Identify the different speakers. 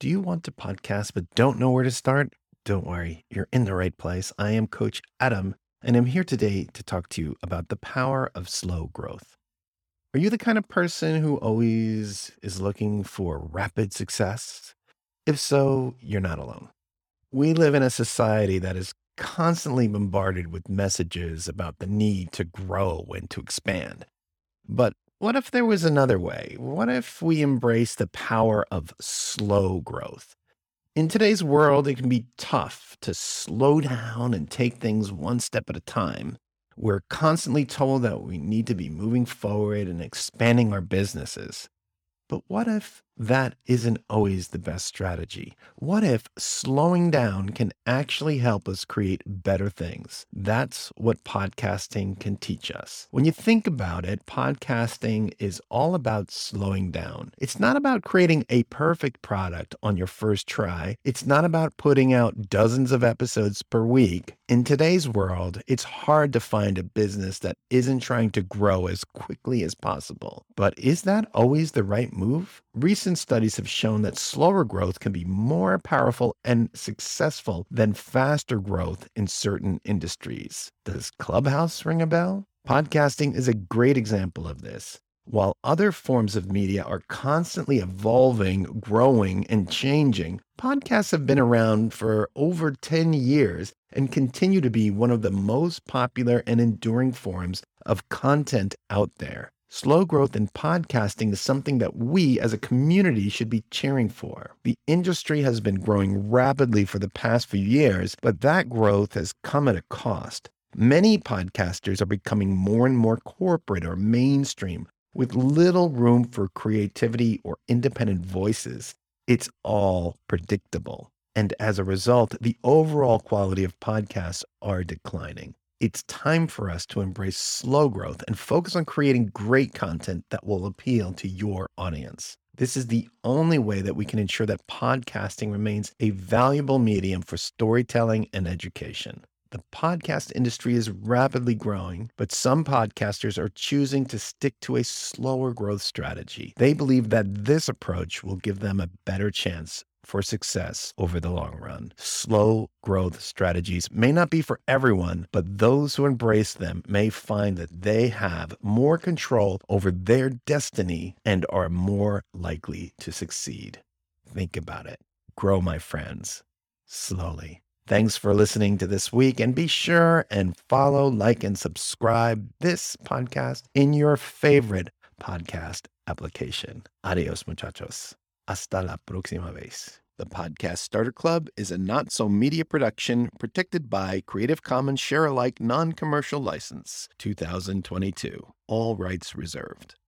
Speaker 1: Do you want to podcast but don't know where to start? Don't worry, you're in the right place. I am Coach Adam, and I'm here today to talk to you about the power of slow growth. Are you the kind of person who always is looking for rapid success? If so, you're not alone. We live in a society that is constantly bombarded with messages about the need to grow and to expand. But what if there was another way? What if we embrace the power of slow growth? In today's world, it can be tough to slow down and take things one step at a time. We're constantly told that we need to be moving forward and expanding our businesses. But what if that isn't always the best strategy? What if slowing down can actually help us create better things? That's what podcasting can teach us. When you think about it, podcasting is all about slowing down. It's not about creating a perfect product on your first try, it's not about putting out dozens of episodes per week. In today's world, it's hard to find a business that isn't trying to grow as quickly as possible. But is that always the right move? Recent studies have shown that slower growth can be more powerful and successful than faster growth in certain industries. Does Clubhouse ring a bell? Podcasting is a great example of this. While other forms of media are constantly evolving, growing, and changing, podcasts have been around for over 10 years and continue to be one of the most popular and enduring forms of content out there. Slow growth in podcasting is something that we as a community should be cheering for. The industry has been growing rapidly for the past few years, but that growth has come at a cost. Many podcasters are becoming more and more corporate or mainstream with little room for creativity or independent voices. It's all predictable. And as a result, the overall quality of podcasts are declining. It's time for us to embrace slow growth and focus on creating great content that will appeal to your audience. This is the only way that we can ensure that podcasting remains a valuable medium for storytelling and education. The podcast industry is rapidly growing, but some podcasters are choosing to stick to a slower growth strategy. They believe that this approach will give them a better chance for success over the long run. Slow growth strategies may not be for everyone, but those who embrace them may find that they have more control over their destiny and are more likely to succeed. Think about it. Grow, my friends, slowly. Thanks for listening to this week and be sure and follow, like, and subscribe this podcast in your favorite podcast application. Adios, muchachos. Hasta la próxima vez. The Podcast Starter Club is a not so media production protected by Creative Commons Share alike non commercial license 2022. All rights reserved.